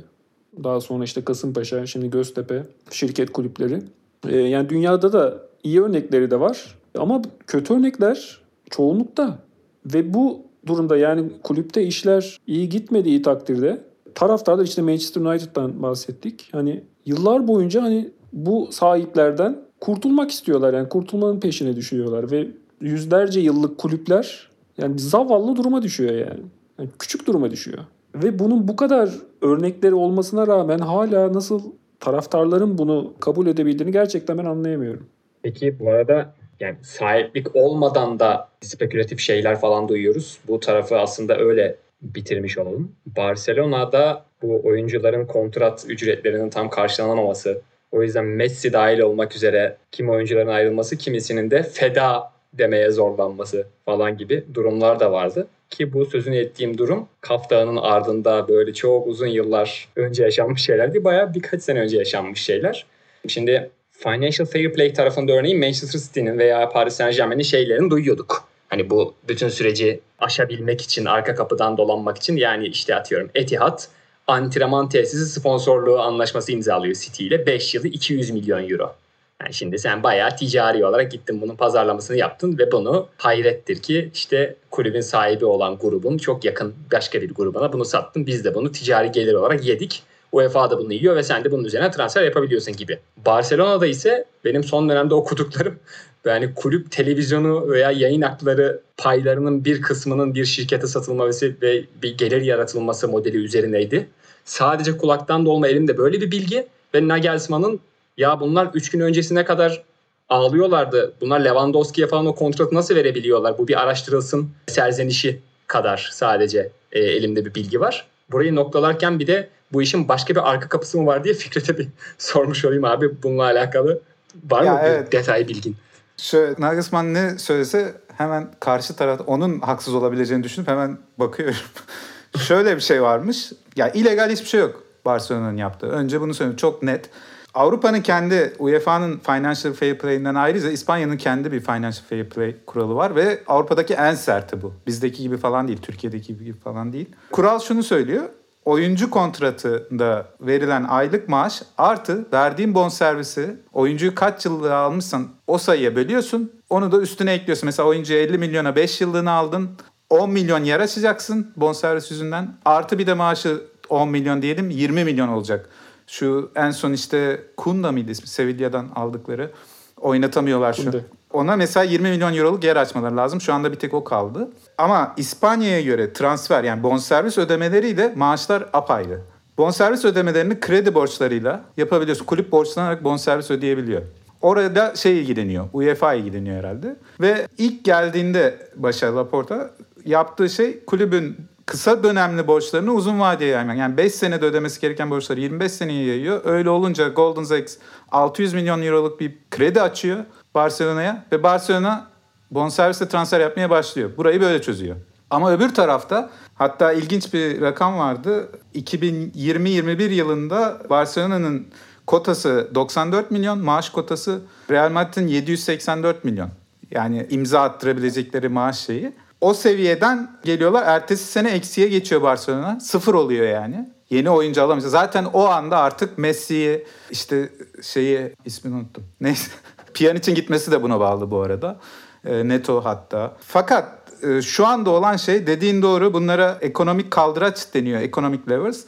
Daha sonra işte Kasımpaşa, şimdi Göztepe, şirket kulüpleri. Ee, yani dünyada da iyi örnekleri de var. Ama kötü örnekler çoğunlukta. Ve bu durumda yani kulüpte işler iyi gitmediği takdirde taraftarlar işte Manchester United'dan bahsettik. Hani yıllar boyunca hani bu sahiplerden kurtulmak istiyorlar. Yani kurtulmanın peşine düşüyorlar ve yüzlerce yıllık kulüpler yani zavallı duruma düşüyor yani. yani. Küçük duruma düşüyor. Ve bunun bu kadar örnekleri olmasına rağmen hala nasıl taraftarların bunu kabul edebildiğini gerçekten ben anlayamıyorum. Peki bu arada yani sahiplik olmadan da spekülatif şeyler falan duyuyoruz. Bu tarafı aslında öyle bitirmiş olalım. Barcelona'da bu oyuncuların kontrat ücretlerinin tam karşılanamaması, o yüzden Messi dahil olmak üzere kim oyuncuların ayrılması, kimisinin de feda demeye zorlanması falan gibi durumlar da vardı. Ki bu sözünü ettiğim durum Kaf ardında böyle çok uzun yıllar önce yaşanmış şeyler değil. Bayağı birkaç sene önce yaşanmış şeyler. Şimdi Financial Fair Play tarafında örneğin Manchester City'nin veya Paris Saint Germain'in şeylerini duyuyorduk. Hani bu bütün süreci aşabilmek için, arka kapıdan dolanmak için yani işte atıyorum Etihad antrenman tesisi sponsorluğu anlaşması imzalıyor City ile 5 yılı 200 milyon euro. Yani şimdi sen bayağı ticari olarak gittin bunun pazarlamasını yaptın ve bunu hayrettir ki işte kulübün sahibi olan grubun çok yakın başka bir grubuna bunu sattın. Biz de bunu ticari gelir olarak yedik. UEFA da bunu yiyor ve sen de bunun üzerine transfer yapabiliyorsun gibi. Barcelona'da ise benim son dönemde okuduklarım yani kulüp televizyonu veya yayın hakları paylarının bir kısmının bir şirkete satılması ve bir gelir yaratılması modeli üzerineydi. Sadece kulaktan dolma elimde böyle bir bilgi ve Nagelsmann'ın ya bunlar 3 gün öncesine kadar ağlıyorlardı. Bunlar Lewandowski'ye falan o kontratı nasıl verebiliyorlar? Bu bir araştırılsın serzenişi kadar sadece e, elimde bir bilgi var. Burayı noktalarken bir de bu işin başka bir arka kapısı mı var diye Fikret'e bir sormuş olayım abi bununla alakalı. Var ya mı evet. detay bilgin? Şöyle Nagelsmann ne söylese hemen karşı taraf onun haksız olabileceğini düşünüp hemen bakıyorum. Şöyle bir şey varmış. Ya illegal hiçbir şey yok Barcelona'nın yaptığı. Önce bunu söyleyeyim. Çok net. Avrupa'nın kendi UEFA'nın Financial Fair Play'inden ayrıca İspanya'nın kendi bir Financial Fair Play kuralı var ve Avrupa'daki en serti bu. Bizdeki gibi falan değil, Türkiye'deki gibi falan değil. Kural şunu söylüyor. Oyuncu kontratında verilen aylık maaş artı verdiğin bonservisi oyuncuyu kaç yıllığa almışsan o sayıya bölüyorsun. Onu da üstüne ekliyorsun. Mesela oyuncuya 50 milyona 5 yıllığını aldın. 10 milyon yer açacaksın bonservis yüzünden. Artı bir de maaşı 10 milyon diyelim 20 milyon olacak. Şu en son işte Kunda mıydı ismi? Sevilla'dan aldıkları. Oynatamıyorlar şu. Kunde. Ona mesela 20 milyon euroluk yer açmaları lazım. Şu anda bir tek o kaldı. Ama İspanya'ya göre transfer yani bonservis ödemeleriyle maaşlar apayrı. Bonservis ödemelerini kredi borçlarıyla yapabiliyorsun. Kulüp borçlanarak bonservis ödeyebiliyor. Orada şey ilgileniyor. UEFA ilgileniyor herhalde. Ve ilk geldiğinde Başar Laporta yaptığı şey kulübün kısa dönemli borçlarını uzun vadeye yaymak. Yani 5 senede ödemesi gereken borçları 25 seneye yayıyor. Öyle olunca Golden Sachs 600 milyon euroluk bir kredi açıyor Barcelona'ya ve Barcelona bonservisle transfer yapmaya başlıyor. Burayı böyle çözüyor. Ama öbür tarafta hatta ilginç bir rakam vardı. 2020-21 yılında Barcelona'nın kotası 94 milyon, maaş kotası Real Madrid'in 784 milyon. Yani imza attırabilecekleri maaş şeyi. O seviyeden geliyorlar. Ertesi sene eksiye geçiyor Barcelona. Sıfır oluyor yani. Yeni oyuncu alamayacak. Zaten o anda artık Messi'yi işte şeyi ismini unuttum. Neyse. Pjanic'in gitmesi de buna bağlı bu arada. E, Neto hatta. Fakat e, şu anda olan şey dediğin doğru bunlara ekonomik kaldıraç deniyor. Economic levers.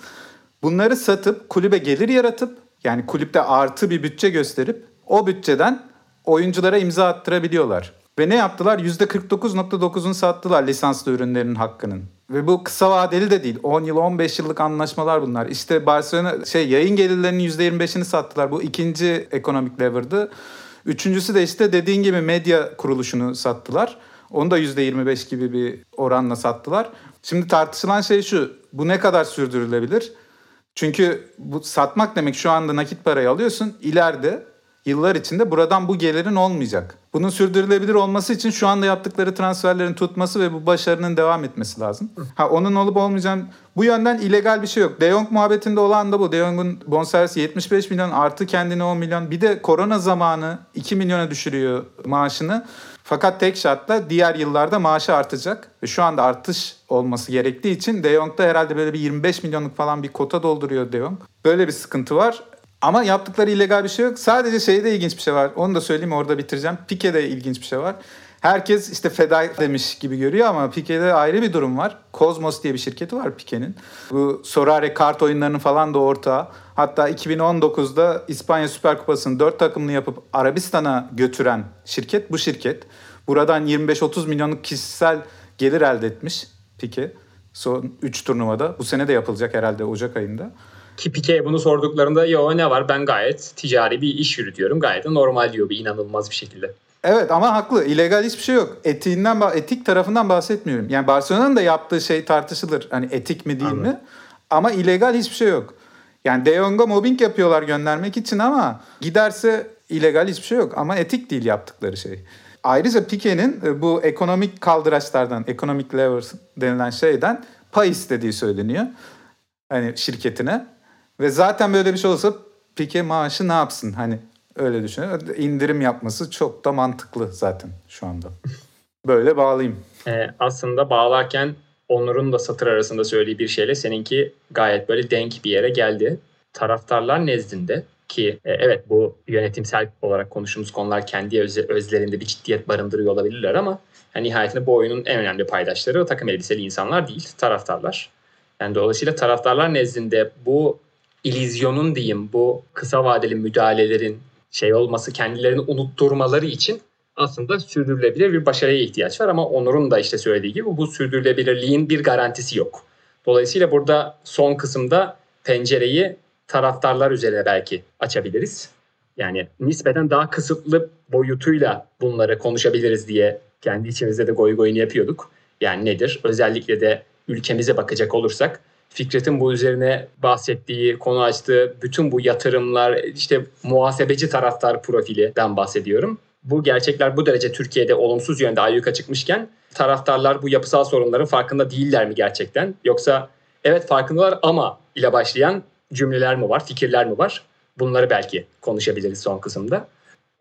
Bunları satıp kulübe gelir yaratıp yani kulüpte artı bir bütçe gösterip o bütçeden oyunculara imza attırabiliyorlar. Ve ne yaptılar? %49.9'unu sattılar lisanslı ürünlerin hakkının. Ve bu kısa vadeli de değil. 10 yıl 15 yıllık anlaşmalar bunlar. İşte Barcelona şey yayın gelirlerinin %25'ini sattılar. Bu ikinci ekonomik lever'dı. Üçüncüsü de işte dediğin gibi medya kuruluşunu sattılar. Onu da %25 gibi bir oranla sattılar. Şimdi tartışılan şey şu. Bu ne kadar sürdürülebilir? Çünkü bu satmak demek şu anda nakit parayı alıyorsun. İleride yıllar içinde buradan bu gelirin olmayacak. Bunun sürdürülebilir olması için şu anda yaptıkları transferlerin tutması ve bu başarının devam etmesi lazım. Ha onun olup olmayacağını bu yönden illegal bir şey yok. De Jong muhabbetinde olan da bu. De Jong'un bonservisi 75 milyon artı kendine 10 milyon. Bir de korona zamanı 2 milyona düşürüyor maaşını. Fakat tek şartla diğer yıllarda maaşı artacak. Ve şu anda artış olması gerektiği için De Jong da herhalde böyle bir 25 milyonluk falan bir kota dolduruyor De Jong. Böyle bir sıkıntı var. Ama yaptıkları illegal bir şey yok. Sadece şeyde ilginç bir şey var. Onu da söyleyeyim orada bitireceğim. Pique'de ilginç bir şey var. Herkes işte feda demiş gibi görüyor ama Pique'de ayrı bir durum var. Cosmos diye bir şirketi var Pique'nin. Bu Sorare kart oyunlarının falan da ortağı. Hatta 2019'da İspanya Süper Kupası'nın 4 takımını yapıp Arabistan'a götüren şirket bu şirket. Buradan 25-30 milyonluk kişisel gelir elde etmiş Pique. Son 3 turnuvada. Bu sene de yapılacak herhalde Ocak ayında. Ki Pique'ye bunu sorduklarında yo ne var ben gayet ticari bir iş yürütüyorum. Gayet de normal diyor bir inanılmaz bir şekilde. Evet ama haklı. İlegal hiçbir şey yok. Etiğinden, etik tarafından bahsetmiyorum. Yani Barcelona'nın da yaptığı şey tartışılır. Hani etik mi değil Anladım. mi? Ama illegal hiçbir şey yok. Yani De Jong'a mobbing yapıyorlar göndermek için ama giderse illegal hiçbir şey yok. Ama etik değil yaptıkları şey. Ayrıca Pique'nin e, bu ekonomik kaldıraçlardan, economic levers denilen şeyden pay istediği söyleniyor. Hani şirketine. Ve zaten böyle bir şey olsa Pique maaşı ne yapsın? Hani öyle düşünüyor. İndirim yapması çok da mantıklı zaten şu anda. Böyle bağlayayım. Ee, aslında bağlarken Onur'un da satır arasında söylediği bir şeyle seninki gayet böyle denk bir yere geldi. Taraftarlar nezdinde ki e, evet bu yönetimsel olarak konuştuğumuz konular kendi öz, özlerinde bir ciddiyet barındırıyor olabilirler ama yani nihayetinde bu oyunun en önemli paydaşları o takım elbiseli insanlar değil, taraftarlar. Yani dolayısıyla taraftarlar nezdinde bu ilizyonun diyeyim bu kısa vadeli müdahalelerin şey olması kendilerini unutturmaları için aslında sürdürülebilir bir başarıya ihtiyaç var ama Onur'un da işte söylediği gibi bu sürdürülebilirliğin bir garantisi yok. Dolayısıyla burada son kısımda pencereyi taraftarlar üzerine belki açabiliriz. Yani nispeten daha kısıtlı boyutuyla bunları konuşabiliriz diye kendi içimizde de goy goyunu yapıyorduk. Yani nedir? Özellikle de ülkemize bakacak olursak Fikret'in bu üzerine bahsettiği, konu açtığı bütün bu yatırımlar, işte muhasebeci taraftar profilinden bahsediyorum. Bu gerçekler bu derece Türkiye'de olumsuz yönde ayyuka çıkmışken taraftarlar bu yapısal sorunların farkında değiller mi gerçekten? Yoksa evet farkındalar ama ile başlayan cümleler mi var, fikirler mi var? Bunları belki konuşabiliriz son kısımda.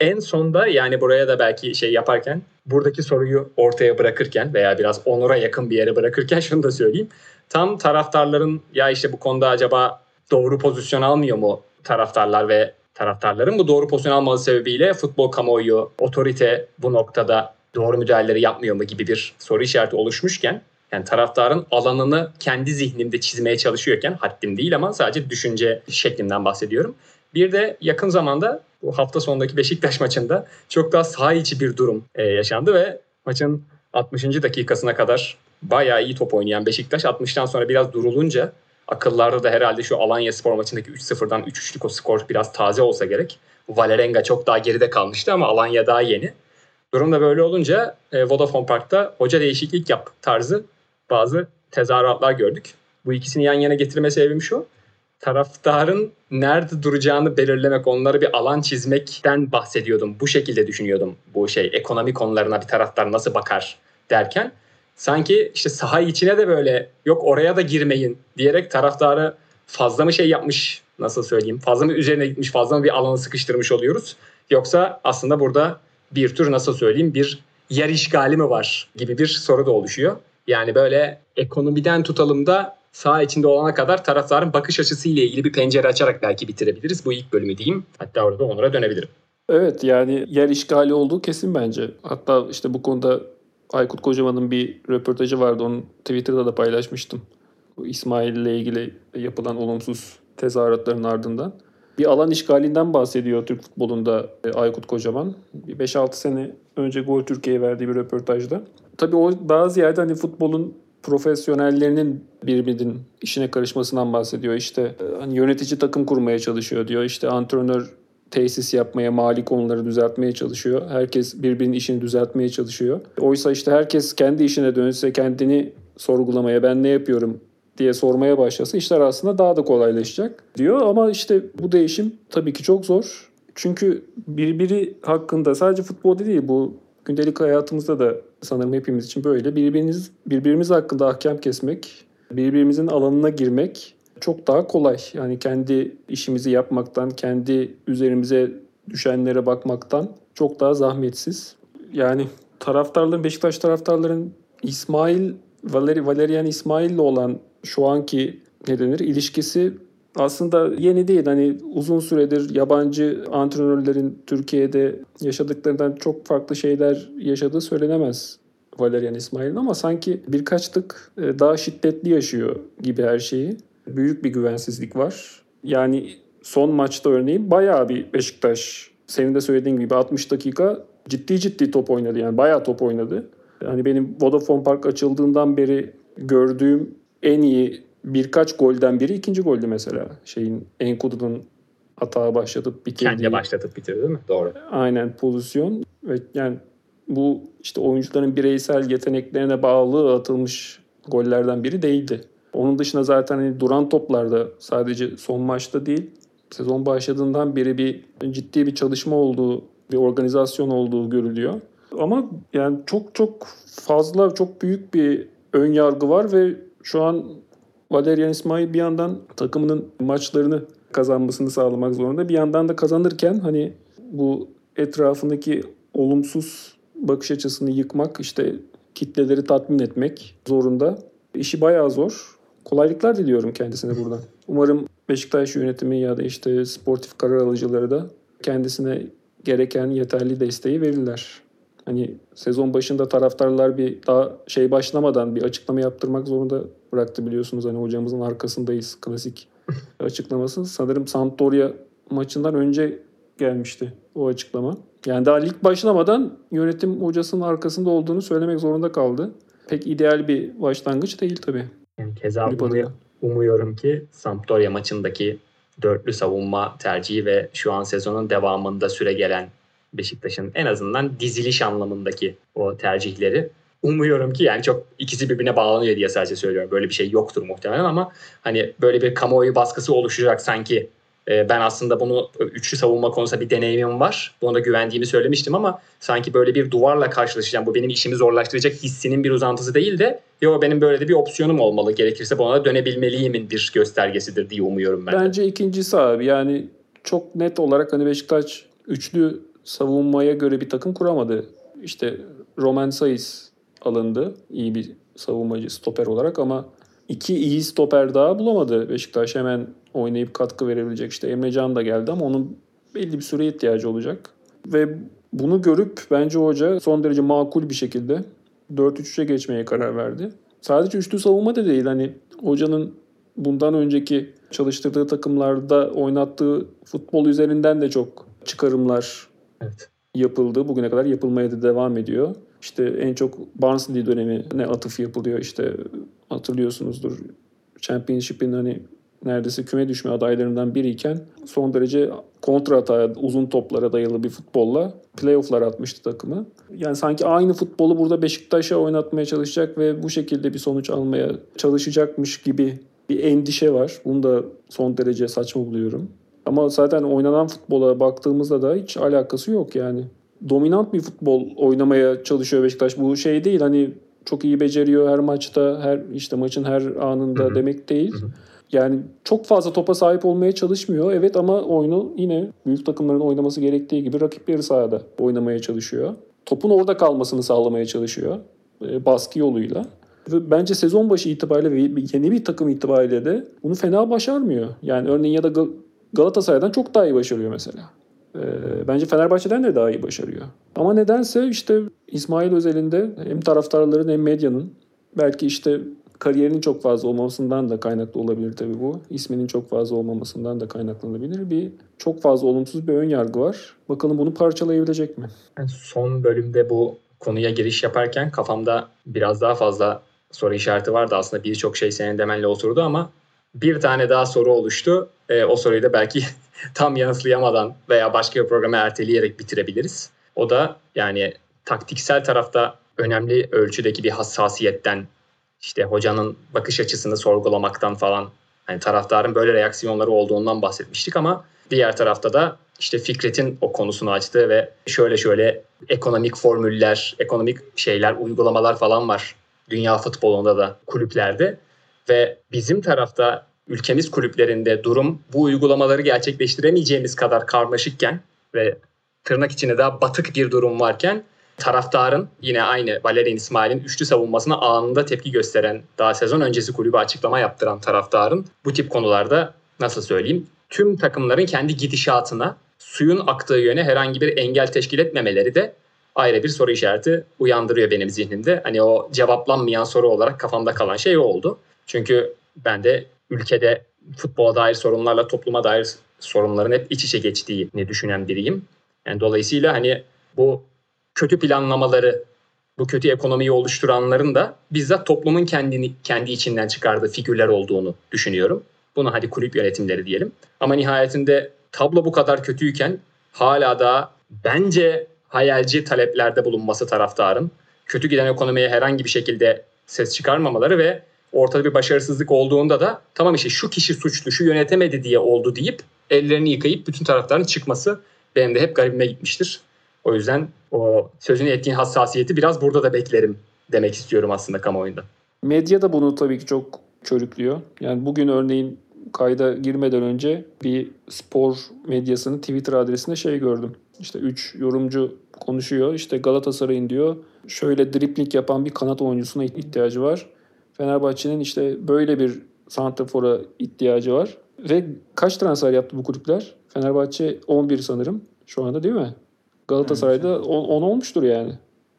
En sonda yani buraya da belki şey yaparken buradaki soruyu ortaya bırakırken veya biraz Onur'a yakın bir yere bırakırken şunu da söyleyeyim. Tam taraftarların ya işte bu konuda acaba doğru pozisyon almıyor mu taraftarlar ve taraftarların bu doğru pozisyon almaları sebebiyle futbol kamuoyu, otorite bu noktada doğru müdahaleleri yapmıyor mu gibi bir soru işareti oluşmuşken yani taraftarın alanını kendi zihnimde çizmeye çalışıyorken haddim değil ama sadece düşünce şeklinden bahsediyorum. Bir de yakın zamanda bu hafta sonundaki Beşiktaş maçında çok daha saha içi bir durum e, yaşandı ve maçın 60. dakikasına kadar bayağı iyi top oynayan Beşiktaş 60'tan sonra biraz durulunca akıllarda da herhalde şu Alanya spor maçındaki 3-0'dan 3-3'lük o skor biraz taze olsa gerek. Valerenga çok daha geride kalmıştı ama Alanya daha yeni. Durum da böyle olunca e, Vodafone Park'ta hoca değişiklik yap tarzı bazı tezahüratlar gördük. Bu ikisini yan yana getirme sebebim şu. Taraftarın nerede duracağını belirlemek, onlara bir alan çizmekten bahsediyordum. Bu şekilde düşünüyordum bu şey. Ekonomi konularına bir taraftar nasıl bakar derken sanki işte saha içine de böyle yok oraya da girmeyin diyerek taraftarı fazla mı şey yapmış nasıl söyleyeyim fazla mı üzerine gitmiş fazla mı bir alanı sıkıştırmış oluyoruz yoksa aslında burada bir tür nasıl söyleyeyim bir yer işgali mi var gibi bir soru da oluşuyor. Yani böyle ekonomiden tutalım da sağ içinde olana kadar taraftarın bakış açısı ile ilgili bir pencere açarak belki bitirebiliriz. Bu ilk bölümü diyeyim. Hatta orada Onur'a dönebilirim. Evet yani yer işgali olduğu kesin bence. Hatta işte bu konuda Aykut Kocaman'ın bir röportajı vardı. Onu Twitter'da da paylaşmıştım. Bu İsmail ile ilgili yapılan olumsuz tezahüratların ardından. Bir alan işgalinden bahsediyor Türk futbolunda e, Aykut Kocaman. 5-6 sene önce Gol Türkiye'ye verdiği bir röportajda. Tabii o bazı yerde hani futbolun profesyonellerinin birbirinin işine karışmasından bahsediyor. İşte e, hani yönetici takım kurmaya çalışıyor diyor. İşte antrenör tesis yapmaya, mali konuları düzeltmeye çalışıyor. Herkes birbirinin işini düzeltmeye çalışıyor. Oysa işte herkes kendi işine dönse, kendini sorgulamaya ben ne yapıyorum diye sormaya başlasa işler aslında daha da kolaylaşacak diyor. Ama işte bu değişim tabii ki çok zor. Çünkü birbiri hakkında sadece futbolda değil bu gündelik hayatımızda da sanırım hepimiz için böyle. Birbirimiz, birbirimiz hakkında ahkam kesmek, birbirimizin alanına girmek çok daha kolay. Yani kendi işimizi yapmaktan, kendi üzerimize düşenlere bakmaktan çok daha zahmetsiz. Yani taraftarların, Beşiktaş taraftarların İsmail, Valeri, Valerian İsmail'le olan şu anki ne denir ilişkisi aslında yeni değil. Hani uzun süredir yabancı antrenörlerin Türkiye'de yaşadıklarından çok farklı şeyler yaşadığı söylenemez Valerian İsmail'in ama sanki birkaç tık e, daha şiddetli yaşıyor gibi her şeyi. Büyük bir güvensizlik var. Yani son maçta örneğin bayağı bir Beşiktaş senin de söylediğin gibi 60 dakika ciddi ciddi top oynadı yani bayağı top oynadı. Hani benim Vodafone Park açıldığından beri gördüğüm en iyi birkaç golden biri ikinci goldü mesela. Şeyin Enkudu'nun hata başlatıp bitirdiği. Kendi başlatıp bitirdi değil mi? Doğru. Aynen pozisyon ve yani bu işte oyuncuların bireysel yeteneklerine bağlı atılmış gollerden biri değildi. Onun dışında zaten hani duran toplarda sadece son maçta değil sezon başladığından beri bir ciddi bir çalışma olduğu, bir organizasyon olduğu görülüyor. Ama yani çok çok fazla, çok büyük bir ön yargı var ve şu an Valerian İsmail bir yandan takımının maçlarını kazanmasını sağlamak zorunda. Bir yandan da kazanırken hani bu etrafındaki olumsuz bakış açısını yıkmak, işte kitleleri tatmin etmek zorunda. İşi bayağı zor. Kolaylıklar diliyorum kendisine buradan. Umarım Beşiktaş yönetimi ya da işte sportif karar alıcıları da kendisine gereken yeterli desteği verirler. Hani sezon başında taraftarlar bir daha şey başlamadan bir açıklama yaptırmak zorunda bıraktı biliyorsunuz. Hani hocamızın arkasındayız klasik açıklaması. Sanırım Sampdoria maçından önce gelmişti o açıklama. Yani daha lig başlamadan yönetim hocasının arkasında olduğunu söylemek zorunda kaldı. Pek ideal bir başlangıç değil tabii. Keza bunu umuyorum ki Sampdoria maçındaki dörtlü savunma tercihi ve şu an sezonun devamında süre gelen Beşiktaş'ın en azından diziliş anlamındaki o tercihleri umuyorum ki yani çok ikisi birbirine bağlanıyor diye sadece söylüyorum. Böyle bir şey yoktur muhtemelen ama hani böyle bir kamuoyu baskısı oluşacak sanki ben aslında bunu üçlü savunma konusunda bir deneyimim var. Buna da güvendiğimi söylemiştim ama sanki böyle bir duvarla karşılaşacağım. Bu benim işimi zorlaştıracak hissinin bir uzantısı değil de yo benim böyle de bir opsiyonum olmalı. Gerekirse buna da dönebilmeliyimin bir göstergesidir diye umuyorum ben. Bence de. ikincisi abi yani çok net olarak hani Beşiktaş üçlü savunmaya göre bir takım kuramadı. İşte Roman Sayıs alındı iyi bir savunmacı stoper olarak ama iki iyi stoper daha bulamadı Beşiktaş. Hemen oynayıp katkı verebilecek. işte Emre Can da geldi ama onun belli bir süre ihtiyacı olacak. Ve bunu görüp bence hoca son derece makul bir şekilde 4-3'e geçmeye karar verdi. Sadece üçlü savunma da değil. Hani hocanın bundan önceki çalıştırdığı takımlarda oynattığı futbol üzerinden de çok çıkarımlar evet. yapıldı. Bugüne kadar yapılmaya da devam ediyor. İşte en çok Barnsley dönemi ne atıf yapılıyor işte hatırlıyorsunuzdur. Championship'in hani neredeyse küme düşme adaylarından biriyken son derece kontra hata, uzun toplara dayalı bir futbolla playofflar atmıştı takımı. Yani sanki aynı futbolu burada Beşiktaş'a oynatmaya çalışacak ve bu şekilde bir sonuç almaya çalışacakmış gibi bir endişe var. Bunu da son derece saçma buluyorum. Ama zaten oynanan futbola baktığımızda da hiç alakası yok yani. Dominant bir futbol oynamaya çalışıyor Beşiktaş. Bu şey değil hani çok iyi beceriyor her maçta, her işte maçın her anında demek değil. Yani çok fazla topa sahip olmaya çalışmıyor. Evet ama oyunu yine büyük takımların oynaması gerektiği gibi rakipleri sahada oynamaya çalışıyor. Topun orada kalmasını sağlamaya çalışıyor. E, baskı yoluyla. Ve bence sezon başı itibariyle ve yeni bir takım itibariyle de bunu fena başarmıyor. Yani örneğin ya da Galatasaray'dan çok daha iyi başarıyor mesela. E, bence Fenerbahçe'den de daha iyi başarıyor. Ama nedense işte İsmail özelinde hem taraftarların hem medyanın belki işte kariyerinin çok fazla olmamasından da kaynaklı olabilir tabii bu. İsminin çok fazla olmamasından da kaynaklanabilir. Bir çok fazla olumsuz bir ön yargı var. Bakalım bunu parçalayabilecek mi? Son bölümde bu konuya giriş yaparken kafamda biraz daha fazla soru işareti vardı. Aslında birçok şey senin demenle oturdu ama bir tane daha soru oluştu. E, o soruyu da belki tam yanıtlayamadan veya başka bir programa erteleyerek bitirebiliriz. O da yani taktiksel tarafta önemli ölçüdeki bir hassasiyetten işte hocanın bakış açısını sorgulamaktan falan hani taraftarın böyle reaksiyonları olduğundan bahsetmiştik ama diğer tarafta da işte Fikret'in o konusunu açtı ve şöyle şöyle ekonomik formüller, ekonomik şeyler, uygulamalar falan var dünya futbolunda da kulüplerde. Ve bizim tarafta ülkemiz kulüplerinde durum bu uygulamaları gerçekleştiremeyeceğimiz kadar karmaşıkken ve tırnak içinde daha batık bir durum varken taraftarın yine aynı Valerian İsmail'in üçlü savunmasına anında tepki gösteren daha sezon öncesi kulübü açıklama yaptıran taraftarın bu tip konularda nasıl söyleyeyim tüm takımların kendi gidişatına suyun aktığı yöne herhangi bir engel teşkil etmemeleri de ayrı bir soru işareti uyandırıyor benim zihnimde. Hani o cevaplanmayan soru olarak kafamda kalan şey o oldu. Çünkü ben de ülkede futbola dair sorunlarla topluma dair sorunların hep iç içe geçtiğini düşünen biriyim. Yani dolayısıyla hani bu kötü planlamaları, bu kötü ekonomiyi oluşturanların da bizzat toplumun kendini kendi içinden çıkardığı figürler olduğunu düşünüyorum. Bunu hadi kulüp yönetimleri diyelim. Ama nihayetinde tablo bu kadar kötüyken hala da bence hayalci taleplerde bulunması taraftarın kötü giden ekonomiye herhangi bir şekilde ses çıkarmamaları ve ortada bir başarısızlık olduğunda da tamam işte şu kişi suçlu, şu yönetemedi diye oldu deyip ellerini yıkayıp bütün taraftarın çıkması benim de hep garibime gitmiştir. O yüzden o sözünü ettiğin hassasiyeti biraz burada da beklerim demek istiyorum aslında kamuoyunda. Medya da bunu tabii ki çok körüklüyor. Yani bugün örneğin kayda girmeden önce bir spor medyasının Twitter adresinde şey gördüm. İşte 3 yorumcu konuşuyor. İşte Galatasaray'ın diyor şöyle dripling yapan bir kanat oyuncusuna ihtiyacı var. Fenerbahçe'nin işte böyle bir santrafora ihtiyacı var. Ve kaç transfer yaptı bu kulüpler? Fenerbahçe 11 sanırım şu anda değil mi? Galatasaray'da 10, 10 olmuştur yani.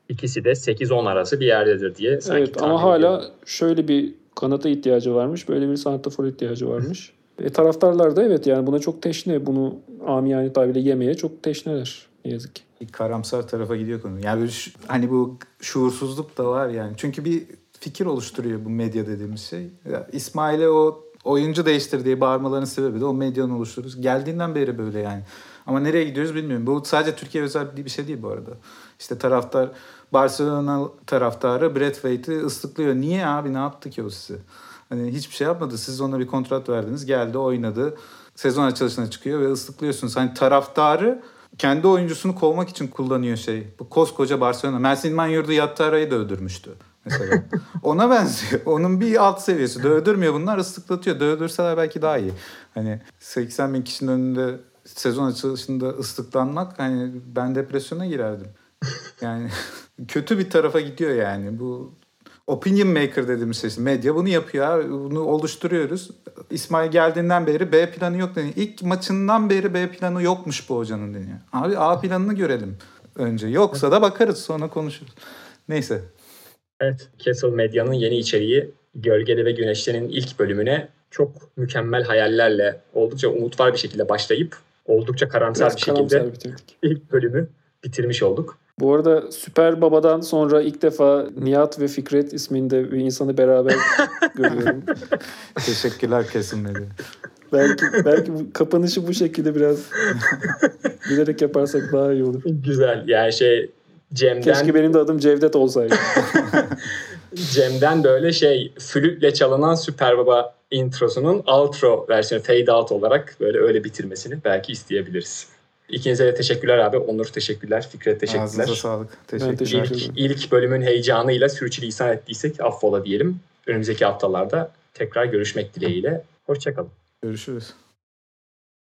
İkisi de 8-10 arası bir yerdedir diye. Evet ama hala şöyle bir kanata ihtiyacı varmış. Böyle bir santrafor ihtiyacı varmış. E, taraftarlar da evet yani buna çok teşne. Bunu amiyane tabirle yemeye çok teşneler. Ne yazık ki. Bir karamsar tarafa gidiyor konu. Yani şu, hani bu şuursuzluk da var yani. Çünkü bir fikir oluşturuyor bu medya dediğimiz şey. Ya İsmail'e o oyuncu değiştir diye bağırmalarının sebebi de o medyanın oluştururuz. Geldiğinden beri böyle yani. Ama nereye gidiyoruz bilmiyorum. Bu sadece Türkiye özel bir şey değil bu arada. İşte taraftar Barcelona taraftarı Brad Waite'i ıslıklıyor. Niye abi ne yaptı ki o size? Hani hiçbir şey yapmadı. Siz ona bir kontrat verdiniz. Geldi oynadı. Sezon açılışına çıkıyor ve ıslıklıyorsunuz. Hani taraftarı kendi oyuncusunu kovmak için kullanıyor şey. Bu koskoca Barcelona. Mersin Manyurdu Yattara'yı da öldürmüştü mesela. Ona benziyor. Onun bir alt seviyesi. Dövdürmüyor bunlar ıslıklatıyor. Dövdürseler belki daha iyi. Hani 80 bin kişinin önünde sezon açılışında ıslıklanmak hani ben depresyona girerdim. Yani kötü bir tarafa gidiyor yani. Bu opinion maker dediğimiz şey. Medya bunu yapıyor. Bunu oluşturuyoruz. İsmail geldiğinden beri B planı yok deniyor. İlk maçından beri B planı yokmuş bu hocanın deniyor. Abi A planını görelim önce. Yoksa da bakarız sonra konuşuruz. Neyse. Evet. Castle Medya'nın yeni içeriği Gölgede ve Güneşte'nin ilk bölümüne çok mükemmel hayallerle oldukça umut var bir şekilde başlayıp oldukça karamsar Biraz bir şekilde karamsar ilk bölümü bitirmiş olduk. Bu arada Süper Baba'dan sonra ilk defa Nihat ve Fikret isminde bir insanı beraber görüyorum. Teşekkürler kesinlikle. belki belki bu kapanışı bu şekilde biraz bilerek yaparsak daha iyi olur. Güzel. Yani şey Cem'den... Keşke benim de adım Cevdet olsaydı. Cem'den böyle şey flütle çalınan Süper Baba introsunun outro versiyonu fade out olarak böyle öyle bitirmesini belki isteyebiliriz. İkinize de teşekkürler abi. Onur teşekkürler. Fikret teşekkürler. Ağzınıza sağlık. Teşekkürler. teşekkür ilk, ilk bölümün heyecanıyla sürçülisan ettiysek affola diyelim. Önümüzdeki haftalarda tekrar görüşmek dileğiyle. Hoşçakalın. Görüşürüz.